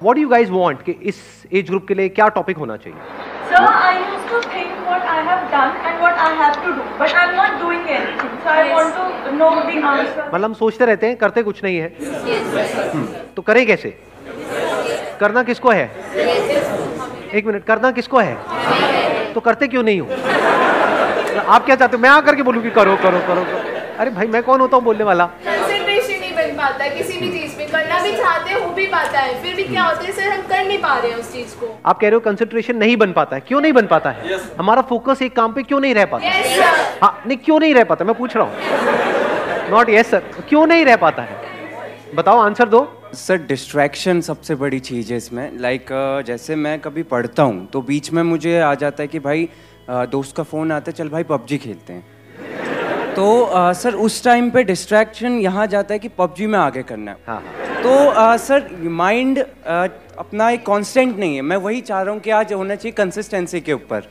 What do you guys want कि इस age group के लिए क्या टॉपिक होना चाहिए So I used to think what I have done and what I have to do, but I'm not doing anything. So I want to know the answer. मतलब हम सोचते रहते हैं करते कुछ नहीं है हम्म, तो करें कैसे करना किसको है एक मिनट करना किसको है तो करते क्यों नहीं हो आप क्या चाहते हो? मैं आकर के बोलूँ कि करो करो करो करो। अरे भाई मैं कौन होता हूँ बोलने वाला? कंसंट्रेशन नहीं बन पाता किसी भी चीज़ में। करना भी चाहते हो भी पाता है। फिर भी क्या होता है सर हम कर नहीं पा रहे हैं उस चीज़ को। आप कह रहे हो कंसंट्रेशन नहीं बन पाता है। क्यों नहीं बन पाता है? Yes. हमारा फोकस एक काम पे क्यों नहीं रह पाता? यस सर हाँ नहीं क्यों नहीं रह पाता? मैं पूछ रहा हूँ। नॉट यस सर क्यों नहीं रह पाता है? बताओ आंसर दो। सर डिस्ट्रैक्शन सबसे बड़ी चीज़ है इसमें। लाइक like, uh, जैसे मैं कभी पढ़ता हूँ तो बीच में मुझे आ जाता है कि भाई दोस्त का फ़ोन आता है चल भाई पबजी खेलते हैं। तो अ, सर उस टाइम पे डिस्ट्रैक्शन यहाँ जाता है कि पबजी में आगे करना है। हाँ हाँ। तो अ, सर माइंड अपना एक कांस्टेंट नहीं है। मैं वही चाह रहा हूँ कि आज होना चाहिए कंसिस्टेंसी के ऊपर।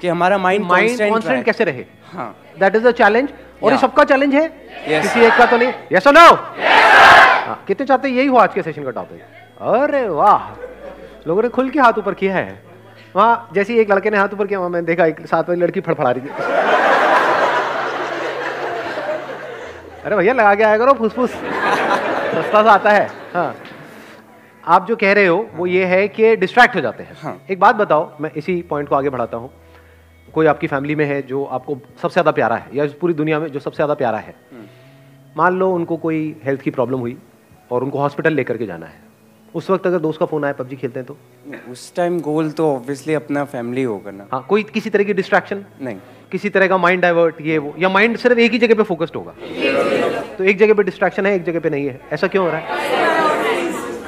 कि हमारा माइंड माइंड कांस्टेंट कैसे रहे? हाँ। दैट इज़ द चैलेंज और ये सबका चैलेंज है? Yes. किसी एक का तो नहीं? यस नो हाँ, कितने चाहते यही हो आज के सेशन का टॉपिक अरे वाह! लोगों ने खुल के हाथ ऊपर किया है। वहाँ जैसे ही एक लड़के ने हाथ ऊपर किया वहाँ मैंने देखा एक साथ वाली लड़की फड़फड़ा रही थी अरे भैया लगा के आया करो फुसफुस। सस्ता सा आता है। हाँ। आप जो कह रहे हो वो ये है कि डिस्ट्रैक्ट हो जाते हैं। हाँ। एक बात बताओ मैं इसी पॉइंट को आगे बढ़ाता हूँ। कोई आपकी फैमिली में है जो आपको सबसे ज़्यादा प्यारा है या पूरी दुनिया में जो सबसे ज़्यादा प्यारा है? मान लो उनको कोई हेल्थ की प्रॉब्लम हुई और उनको हॉस्पिटल लेकर के जाना है। उस वक्त अगर दोस्त का फ़ोन आया पबजी खेलते हैं तो? उस टाइम गोल तो ऑब्वियसली अपना फैमिली होगा ना। हाँ कोई किसी तरह की डिस्ट्रैक्शन नहीं। किसी तरह का माइंड डाइवर्ट ये वो या माइंड सिर्फ़ एक ही जगह पे फोकस्ड होगा? तो एक जगह पे डिस्ट्रैक्शन है एक जगह पे नहीं है। ऐसा क्यों हो रहा है?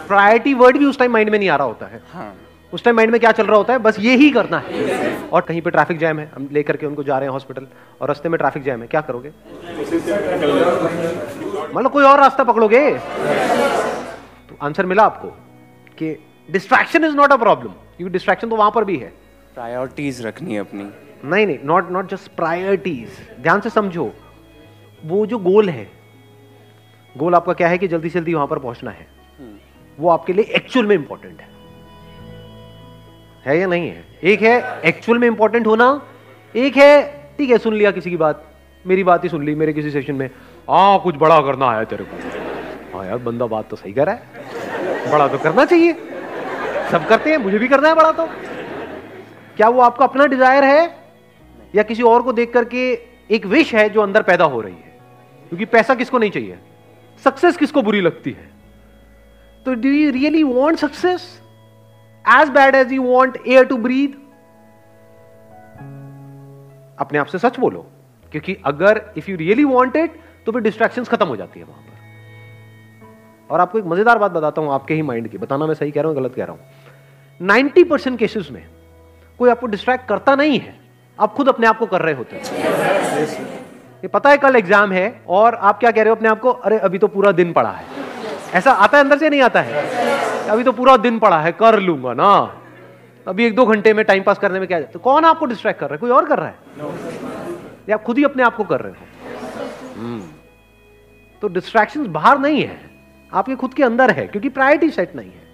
प्रायोरिटी वर्ड भी उस टाइम माइंड में नहीं आ रहा होता है। हाँ। उस टाइम माइंड में क्या चल रहा होता है? बस ये ही करना है। और कहीं पे ट्रैफ़िक जैम है हम लेकर के उनको जा रहे हैं हॉस्पिटल और रास्ते में ट्रैफ़िक जैम है क्या करोगे? मतलब कोई और रास्ता पकड़ोगे? आंसर मिला आपको कि distraction is not a problem क्योंकि डिस्ट्रैक्शन तो वहाँ पर भी है। प्रायोरिटीज रखनी है अपनी। नहीं नहीं नॉट नॉट जस्ट प्रायोरिटीज ध्यान से समझो वो जो गोल है गोल आपका क्या है कि जल्दी से जल्दी वहाँ पर पहुँचना है। वो आपके लिए एक्चुअल में इंपॉर्टेंट है। है या नहीं है? एक है एक्चुअल में इंपॉर्टेंट होना एक है ठीक है सुन लिया किसी की बात मेरी बात ही सुन ली मेरे किसी सेशन में। आ कुछ बड़ा करना है तेरे को। हाँ यार बंदा बात तो सही कर रहा है। बड़ा तो करना चाहिए। सब करते हैं, मुझे भी करना है बड़ा तो। क्या वो आपका अपना डिज़ायर है? या किसी और को देख करके एक विश है जो अंदर पैदा हो रही है? क्योंकि पैसा किसको नहीं चाहिए? सक्सेस किसको बुरी लगती है? तो do you really want success as bad as you want air to breathe अपने आप से सच बोलो, क्योंकि अगर if you really want it तो फिर डिस्ट्रैक्शन खत्म हो जाती है वहाँ पर। और आपको एक मज़ेदार बात बताता हूँ आपके ही माइंड की। बताना मैं सही कह रहा हूँ गलत कह रहा हूँ? 90 परसेंट केसेस में कोई आपको डिस्ट्रैक्ट करता नहीं है। आप खुद अपने आप को कर रहे होते हैं। ये पता है कल एग्ज़ाम है और आप क्या कह रहे हो अपने आप को? अरे, अभी तो पूरा दिन पड़ा है। ऐसा आता है अंदर से नहीं आता है? अभी तो पूरा दिन पड़ा है, कर लूँगा ना। अभी एक दो घंटे में टाइम पास करने में क्या जाता तो कौन आपको डिस्ट्रैक्ट कर रहा है? कोई और कर रहा है? या खुद ही अपने आप को कर रहे हो? हम्म। तो डिस्ट्रैक्शन बाहर नहीं है। आपके खुद के अंदर है, क्योंकि प्रायोरिटी सेट नहीं है।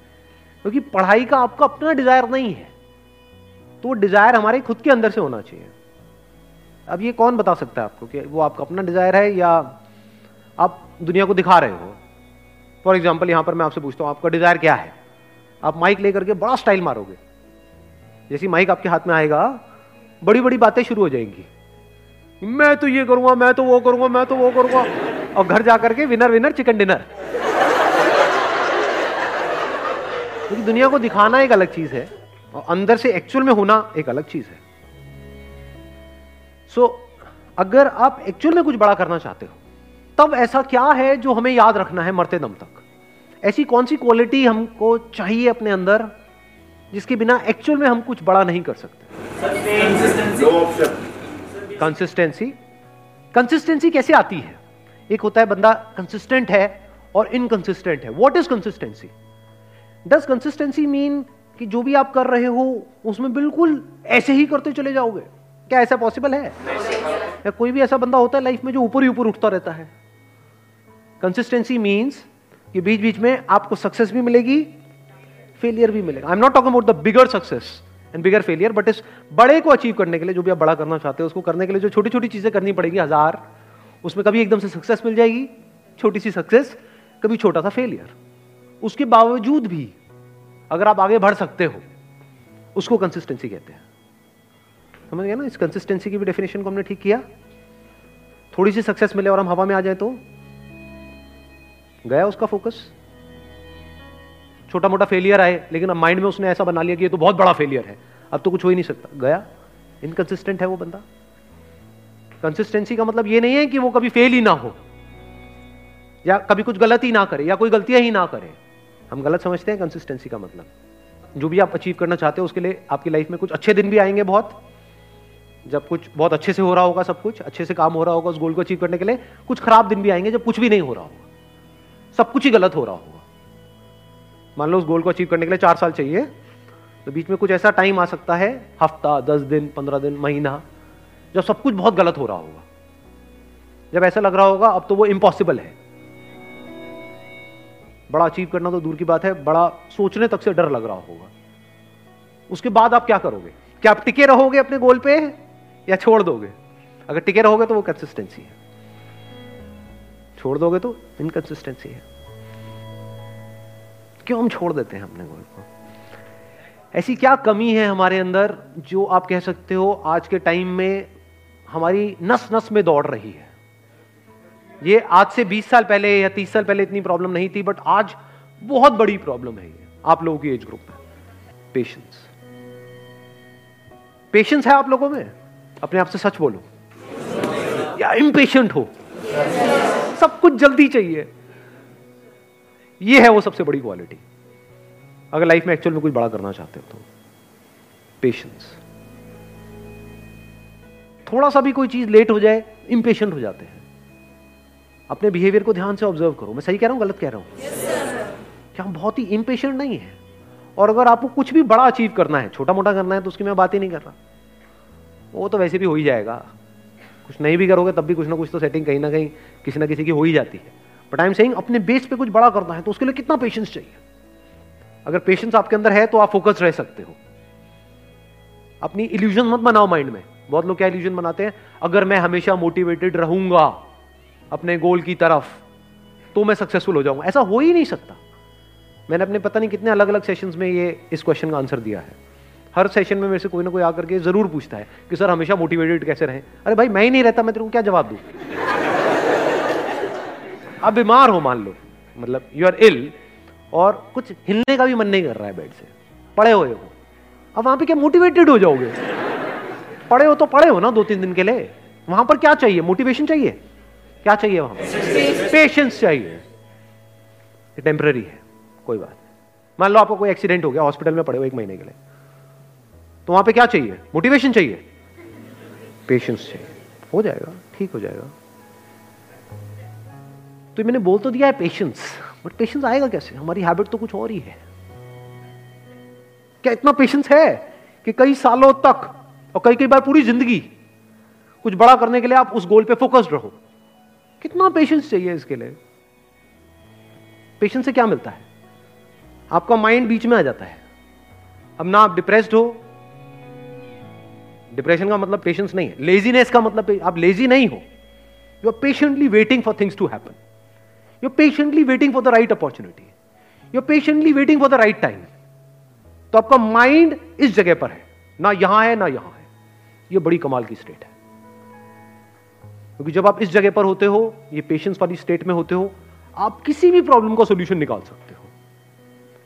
क्योंकि पढ़ाई का आपका अपना डिज़ायर नहीं है। तो वो डिज़ायर हमारे खुद के अंदर से होना चाहिए। अब ये कौन बता सकता है आपको कि वो आपका अपना डिज़ायर है या आप दुनिया को दिखा रहे हो? फॉर एग्ज़ाम्पल यहाँ पर मैं आपसे पूछता हूँ, आपका डिज़ायर क्या है? आप माइक लेकर के बड़ा स्टाइल मारोगे। जैसी माइक आपके हाथ में आएगा बड़ी बड़ी बातें शुरू हो जाएँगी। मैं तो ये करूँगा, मैं तो वो करूँगा, मैं तो वो करूँगा। और घर जाकर के विनर विनर चिकन डिनर क्योंकि तो दुनिया को दिखाना एक अलग चीज़ है और अंदर से एक्चुअल में होना एक अलग चीज़ है। सो so, अगर आप एक्चुअल में कुछ बड़ा करना चाहते हो तब ऐसा क्या है जो हमें याद रखना है मरते दम तक? ऐसी कौन सी क्वालिटी हमको चाहिए अपने अंदर जिसके बिना एक्चुअल में हम कुछ बड़ा नहीं कर सकते? कंसिस्टेंसी कंसिस्टेंसी कैसे आती है? एक होता है बंदा कंसिस्टेंट है और इनकंसिस्टेंट है। What is consistency does consistency mean कि जो भी आप कर रहे हो, उसमें बिल्कुल ऐसे ही करते चले जाओगे? क्या ऐसा पॉसिबल है? या कोई भी ऐसा बंदा होता है लाइफ में जो ऊपर ही ऊपर उठता रहता है? कंसिस्टेंसी मीन्स कि बीच बीच में आपको सक्सेस भी मिलेगी फेलियर भी मिलेगा। I am not talking about the bigger success and bigger failure but इस बड़े को अचीव करने के लिए, जो भी आप बड़ा करना चाहते हो, उसको करने के लिए जो छोटी छोटी चीज़ें करनी पड़ेगी, हज़ार, उसमें कभी एकदम से सक्सेस मिल जाएगी, छोटी सी सक्सेस कभी छोटा सा फेलियर उसके बावजूद भी अगर आप आगे बढ़ सकते हो, उसको कंसिस्टेंसी कहते हैं। समझ गया ना? इस कंसिस्टेंसी की भी डेफिनेशन को हमने ठीक किया। थोड़ी सी सक्सेस मिले और हम हवा में आ जाए तो गया उसका फोकस छोटा मोटा फेलियर आए, लेकिन अब माइंड में उसने ऐसा बना लिया कि ये तो बहुत बड़ा फेलियर है। अब तो कुछ हो ही नहीं सकता। गया। इनकंसिस्टेंट है वो बंदा। कंसिस्टेंसी का मतलब ये नहीं है कि वो कभी फेल ही ना हो, या कभी कुछ गलत ही ना करे, या कोई गलतियाँ ही ना करे। हम गलत समझते हैं कंसिस्टेंसी का मतलब। जो भी आप अचीव करना चाहते हो, उसके लिए आपकी लाइफ में कुछ अच्छे दिन भी आएँगे बहुत। जब कुछ बहुत अच्छे से हो रहा होगा सब कुछ, अच्छे से काम हो रहा होगा उस गोल को अचीव करने के लिए, कुछ खराब दिन भी आएँगे जब कुछ भी नहीं हो रहा होगा। सब कुछ ही गलत हो रहा होगा। मान लो उस गोल को अचीव करने के लिए चार साल चाहिए तो बीच में कुछ ऐसा टाइम आ सकता है, हफ़्ता, दस दिन, पंद्रह दिन, महीना, जब सब कुछ बहुत गलत हो रहा होगा। जब ऐसा लग रहा होगा, अब तो वो इम्पॉसिबल है। बड़ा अचीव करना तो दूर की बात है, बड़ा सोचने तक से डर लग रहा होगा। उसके बाद आप क्या करोगे? क्या आप टिके रहोगे अपने गोल पे या छोड़ दोगे? अगर टिके रहोगे तो वो कंसिस्टेंसी है। छोड़ दोगे तो इनकंसिस्टेंसी है। क्यों हम छोड़ देते हैं अपने गोल को? ऐसी क्या कमी है हमारे अंदर जो आप कह सकते हो, आज के टाइम में हमारी नस नस में दौड़ रही है? ये आज से 20 साल पहले या 30 साल पहले इतनी प्रॉब्लम नहीं थी बट आज बहुत बड़ी प्रॉब्लम है ये, आप लोगों की एज ग्रुप में। पेशेंस पेशेंस है आप लोगों में? अपने आप से सच बोलो। या इम्पेशेंट हो। सब कुछ जल्दी चाहिए। ये है वो सबसे बड़ी क्वालिटी अगर लाइफ में एक्चुअल में कुछ बड़ा करना चाहते हो तो। पेशेंस थोड़ा सा भी कोई चीज़ लेट हो जाए इंपेशेंट हो जाते हैं। अपने बिहेवियर को ध्यान से ऑब्ज़र्व करो। मैं सही कह रहा हूँ गलत कह रहा हूँ? Yes, क्या हम बहुत ही इम्पेशेंट नहीं है। और अगर आपको कुछ भी बड़ा अचीव करना है छोटा मोटा करना है तो उसकी मैं बात ही नहीं कर रहा। वो तो वैसे भी हो ही जाएगा। कुछ नहीं भी करोगे तब भी कुछ ना कुछ तो सेटिंग कहीं ना कहीं किसी ना किसी की हो ही जाती है। बट आई एम सेइंग अपने बेस पे कुछ बड़ा करना है तो उसके लिए कितना पेशेंस चाहिए? अगर पेशेंस आपके अंदर है तो आप फोकस रह सकते हो। अपनी इल्यूजन मत बनाओ माइंड में। बहुत लोग क्या इल्यूजन बनाते हैं? अगर मैं हमेशा मोटिवेटेड रहूँगा अपने गोल की तरफ़ तो मैं सक्सेसफुल हो जाऊँगा। ऐसा हो ही नहीं सकता। मैंने अपने पता नहीं कितने अलग अलग सेशंस में ये, इस क्वेश्चन का आंसर दिया है। हर सेशन में मेरे से कोई ना कोई आकर के ज़रूर पूछता है कि, सर, हमेशा मोटिवेटेड कैसे रहे? अरे भाई, मैं ही नहीं रहता, मैं तेरे को क्या जवाब दू? आप बीमार हो, मान लो। मतलब यू आर इल और कुछ हिलने का भी मन नहीं कर रहा है बेड से। पड़े हुए हो। अब वहाँ पे क्या मोटिवेटेड हो जाओगे? पड़े हो तो पड़े हो ना दो तीन दिन के लिए। वहाँ पर क्या चाहिए? मोटिवेशन चाहिए? क्या चाहिए वहाँ? पेशेंस चाहिए। टेम्पररी है, कोई बात मान लो आपको कोई एक्सीडेंट हो गया हॉस्पिटल में पड़े हो एक महीने के लिए। तो वहाँ पे क्या चाहिए? मोटिवेशन चाहिए? पेशेंस चाहिए। हो जाएगा, ठीक हो जाएगा। तो मैंने बोल तो दिया है पेशेंस बट पेशेंस आएगा कैसे? हमारी हैबिट तो कुछ और ही है। क्या इतना पेशेंस है कि कई सालों तक और कई कई बार पूरी ज़िंदगी कुछ बड़ा करने के लिए आप उस गोल पे फोकस्ड रहो? कितना पेशेंस चाहिए इसके लिए? पेशेंस से क्या मिलता है? आपका माइंड बीच में आ जाता है। अब ना आप डिप्रेस्ड हो डिप्रेशन का मतलब पेशेंस नहीं है। लेजीनेस का मतलब आप लेजी नहीं हो। You are patiently waiting for things to happen you are patiently waiting for the right opportunity you are patiently waiting for the right time तो आपका माइंड इस जगह पर है। ना यहाँ है, ना यहाँ है। यह बड़ी कमाल की स्टेट है। क्योंकि जब आप इस जगह पर होते हो, ये पेशेंस वाली स्टेट में होते हो, आप किसी भी प्रॉब्लम का सोल्यूशन निकाल सकते हो।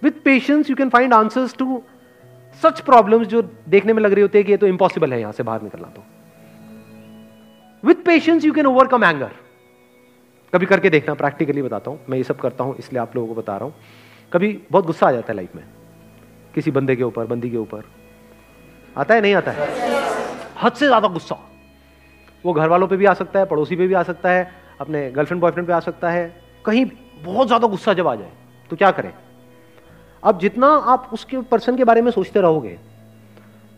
With patience you can find answers to such problems जो देखने में लग रही होती है कि ये तो इंपॉसिबल है यहाँ से बाहर निकलना तो। With patience you can overcome anger कभी करके देखना प्रैक्टिकली बताता हूँ। मैं ये सब करता हूँ, इसलिए आप लोगों को बता रहा हूँ। कभी बहुत गुस्सा आ जाता है लाइफ में। किसी बंदे के ऊपर, बंदी के ऊपर। आता है, नहीं आता है? हद से ज़्यादा गुस्सा। वो घर वालों पे भी आ सकता है पड़ोसी पे भी आ सकता है अपने गर्लफ्रेंड बॉयफ्रेंड पे आ सकता है। कहीं बहुत ज़्यादा गुस्सा जब आ जाए तो क्या करें? अब जितना आप उसके पर्सन के बारे में सोचते रहोगे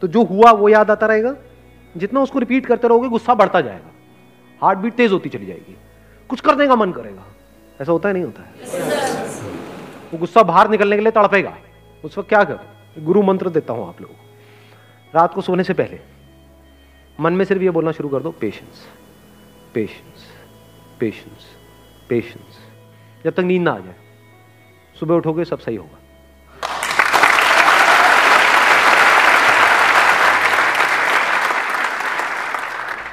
तो जो हुआ वो याद आता रहेगा। जितना उसको रिपीट करते रहोगे गुस्सा बढ़ता जाएगा। हार्ट बीट तेज होती चली जाएगी। कुछ करने का मन करेगा। ऐसा होता है नहीं होता है। वो गुस्सा बाहर निकलने के लिए तड़पेगा। उस वक्त क्या करो? गुरु मंत्र देता हूँ आप लोगों को। रात को सोने से पहले मन में सिर्फ़ ये बोलना शुरू कर दो पेशेंस पेशेंस पेशेंस पेशेंस जब तक नींद ना आ जाए, सुबह उठोगे, सब सही होगा।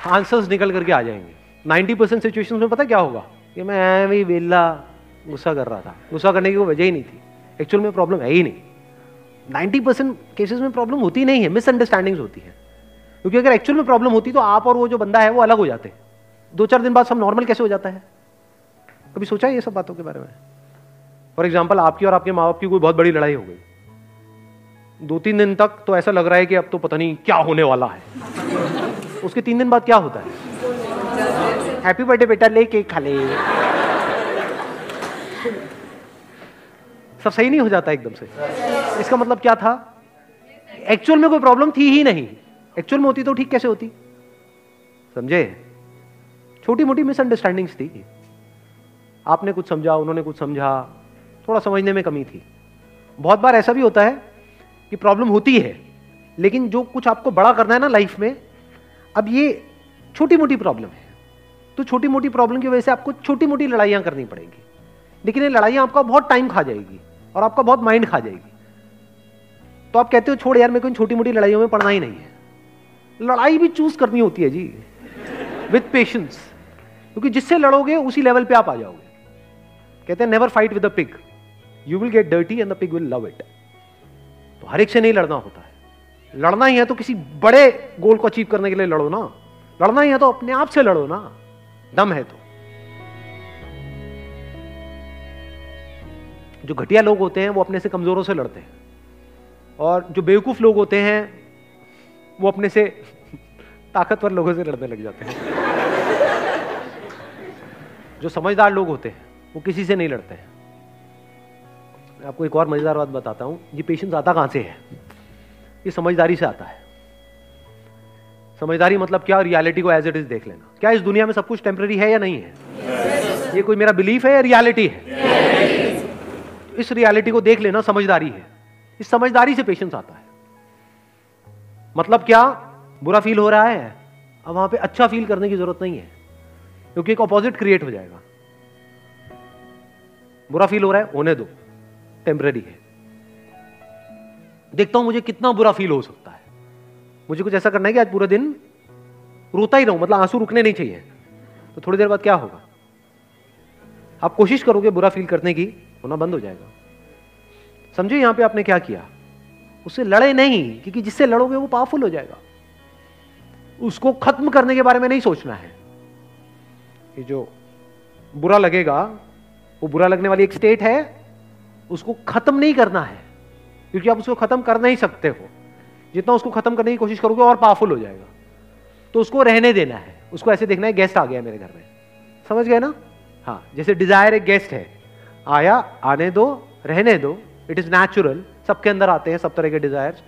आंसर्स निकल करके आ जाएँगे। 90 परसेंट सिचुएशन में पता क्या होगा? कि मैं ऐਵੇਂ वेला गुस्सा कर रहा था। गुस्सा करने की कोई वजह ही नहीं थी। एक्चुअल में प्रॉब्लम है ही नहीं। 90 परसेंट केसेस में प्रॉब्लम होती नहीं है मिसअंडरस्टैंडिंग्स होती है। क्योंकि अगर एक्चुअल में प्रॉब्लम होती तो आप और वो जो बंदा है वो अलग हो जाते। दो चार दिन बाद सब नॉर्मल कैसे हो जाता है? कभी सोचा है ये सब बातों के बारे में? फॉर एग्ज़ाम्पल आपकी और आपके माँ बाप की कोई बहुत बड़ी लड़ाई हो गई। दो तीन दिन तक तो ऐसा लग रहा है कि अब तो पता नहीं क्या होने वाला है। उसके तीन दिन बाद क्या होता है? हैप्पी बर्थडे बेटा, ले केक खा ले। सब सही नहीं हो जाता एकदम से। इसका मतलब क्या था? एक्चुअल में कोई प्रॉब्लम थी ही नहीं। एक्चुअल में होती तो ठीक कैसे होती? समझे? छोटी मोटी मिसअंडरस्टैंडिंग्स थी। आपने कुछ समझा, उन्होंने कुछ समझा, थोड़ा समझने में कमी थी। बहुत बार ऐसा भी होता है कि प्रॉब्लम होती है, लेकिन जो कुछ आपको बड़ा करना है ना लाइफ में, अब ये छोटी मोटी प्रॉब्लम है। तो छोटी मोटी प्रॉब्लम की वजह से आपको छोटी मोटी लड़ाइयाँ करनी पड़ेंगी। लेकिन ये लड़ाइयाँ आपका बहुत टाइम खा जाएगी और आपका बहुत माइंड खा जाएगी। तो आप कहते हो, छोड़ यार, मेरे को इन छोटी मोटी लड़ाइयों में पढ़ना ही नहीं है। लड़ाई भी चूज़ करनी होती है जी विथ पेशेंस क्योंकि जिससे लड़ोगे, उसी लेवल पे आप आ जाओगे. कहते हैं never fight with the pig you will get dirty and the pig will love it तो हर एक से नहीं लड़ना होता है. लड़ना ही है तो किसी बड़े गोल को अचीव करने के लिए लड़ो ना. लड़ना ही है तो अपने आप से लड़ो ना. दम है तो. जो घटिया लोग होते हैं, वो अपने से कमजोरों से लड़ते हैं. और जो बेवकूफ़ लोग होते हैं वो अपने से ताकतवर लोगों से लड़ने लग जाते हैं। जो समझदार लोग होते हैं, वो किसी से नहीं लड़ते हैं। मैं आपको एक और मज़ेदार बात बताता हूँ, ये पेशेंस आता कहाँ से है? ये समझदारी से आता है। समझदारी मतलब क्या? रियलिटी को एज इट इज़ देख लेना। क्या इस दुनिया में सब कुछ टेम्पररी है या नहीं है? yes. ये कोई मेरा बिलीफ है या रियलिटी है? yes. इस रियलिटी को देख लेना, समझदारी है। इस समझदारी से पेशेंस आता है। मतलब क्या? बुरा फील हो रहा है। अब वहाँ पे अच्छा फील करने की ज़रूरत नहीं है। क्योंकि एक ऑपोजिट क्रिएट हो जाएगा। बुरा फील हो रहा है, होने दो। टेम्पररी है। देखता हूँ मुझे कितना बुरा फील हो सकता है। मुझे कुछ ऐसा करना है कि आज पूरा दिन रोता ही रहूँ मतलब आँसू रुकने नहीं चाहिए। तो थोड़ी देर बाद क्या होगा? आप कोशिश करोगे बुरा फील करने की, होना बंद हो जाएगा। समझे यहाँ पे आपने क्या किया? उससे लड़े नहीं, क्योंकि जिससे लड़ोगे वो पावरफुल हो जाएगा। उसको खत्म करने के बारे में नहीं सोचना है। कि जो बुरा लगेगा, वो बुरा लगने वाली एक स्टेट है, उसको खत्म नहीं करना है, क्योंकि आप उसको खत्म कर नहीं सकते हो। जितना उसको खत्म करने की कोशिश करोगे, और पावरफुल हो जाएगा। तो उसको रहने देना है, उसको ऐसे देखना है गेस्ट आ गया मेरे घर में। समझ गए ना? हाँ जैसे डिज़ायर एक गेस्ट है, आया, आने दो, रहने दो इट इज़ नेचुरल सबके अंदर आते हैं सब तरह के डिजायर्स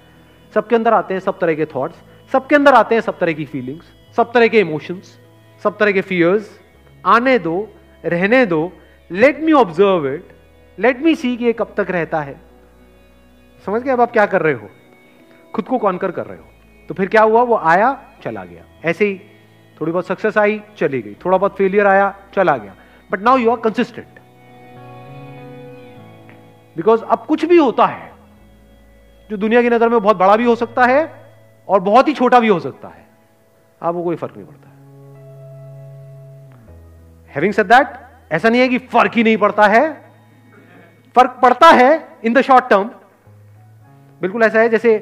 सबके अंदर आते हैं सब तरह के थॉट्स सबके अंदर आते हैं सब तरह की फीलिंग्स सब तरह के इमोशंस सब तरह के फियर्स आने दो, रहने दो let me observe it let me see कि ये कब तक रहता है। समझ गए? अब आप क्या कर रहे हो? खुद को कॉन्कर कर रहे हो। तो फिर क्या हुआ? वो आया, चला गया। ऐसे ही थोड़ी बहुत सक्सेस आई, चली गई। थोड़ा बहुत फेलियर आया, चला गया। But now you are consistent because अब कुछ भी होता है जो दुनिया की नज़र में बहुत बड़ा भी हो सकता है और बहुत ही छोटा भी हो सकता है। आपको कोई फ़र्क नहीं पड़ता। हैविंग सेड दैट ऐसा नहीं है कि फ़र्क ही नहीं पड़ता है। फ़र्क पड़ता है इन द शॉर्ट टर्म बिल्कुल ऐसा है, जैसे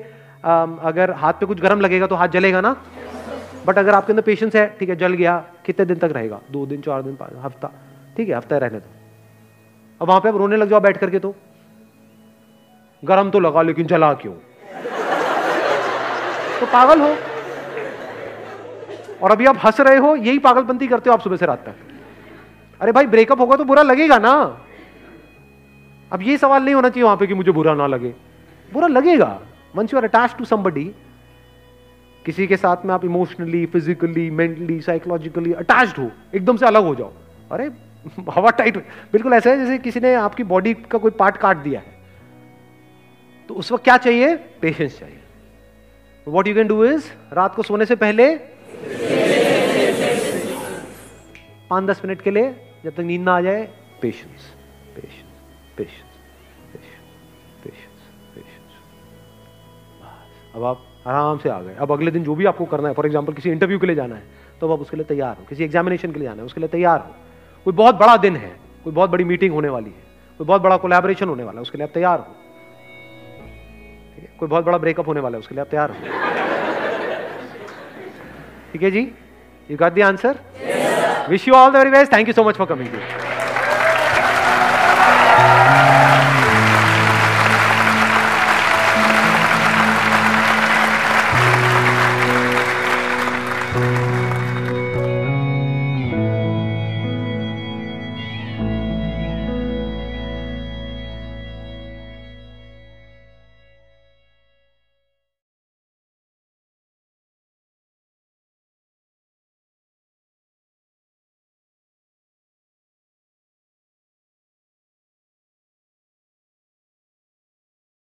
अगर हाथ पे कुछ गर्म लगेगा तो हाथ जलेगा ना। बट अगर आपके अंदर पेशेंस है, ठीक है, जल गया, कितने दिन तक रहेगा? दो दिन, चार दिन, हफ़्ता, ठीक है, हफ़्ता रहने दो। अब वहाँ पे आप रोने लग जाओ बैठ करके तो। गरम तो लगा, लेकिन जला क्यों? तो पागल हो। और अभी आप हंस रहे हो, यही पागलपंती करते हो आप सुबह से रात तक। अरे भाई ब्रेकअप होगा तो बुरा लगेगा ना। अब ये सवाल नहीं होना चाहिए वहाँ पे कि मुझे बुरा ना लगे। बुरा लगेगा। Once you are attach to somebody किसी के साथ में आप emotionally physically mentally psychologically attached हो, एकदम से अलग हो जाओ। अरे, हवा टाइट बिल्कुल ऐसा है जैसे किसी ने आपकी बॉडी का कोई पार्ट काट दिया है। तो उस वक्त क्या चाहिए? पेशेंस चाहिए। What you can do is रात को सोने से पहले पाँच दस मिनट के लिए जब तक नींद ना आ जाए patience patience patience patience patience अब आप आराम से आ गए। अब अगले दिन जो भी आपको करना है फॉर एग्ज़ाम्पल किसी इंटरव्यू के लिए जाना है तो आप उसके लिए तैयार हो। किसी एग्जामिनेशन के लिए जाना है, उसके लिए तैयार हो। कोई बहुत बड़ा दिन है, कोई बहुत बड़ी मीटिंग होने वाली है, कोई बहुत बड़ा कोलैबोरेशन होने वाला है, उसके लिए आप तैयार है। कोई बहुत बड़ा ब्रेकअप होने वाला है, उसके लिए आप तैयार हो। ठीक है जी? You got the answer wish you all the very best thank you so much for coming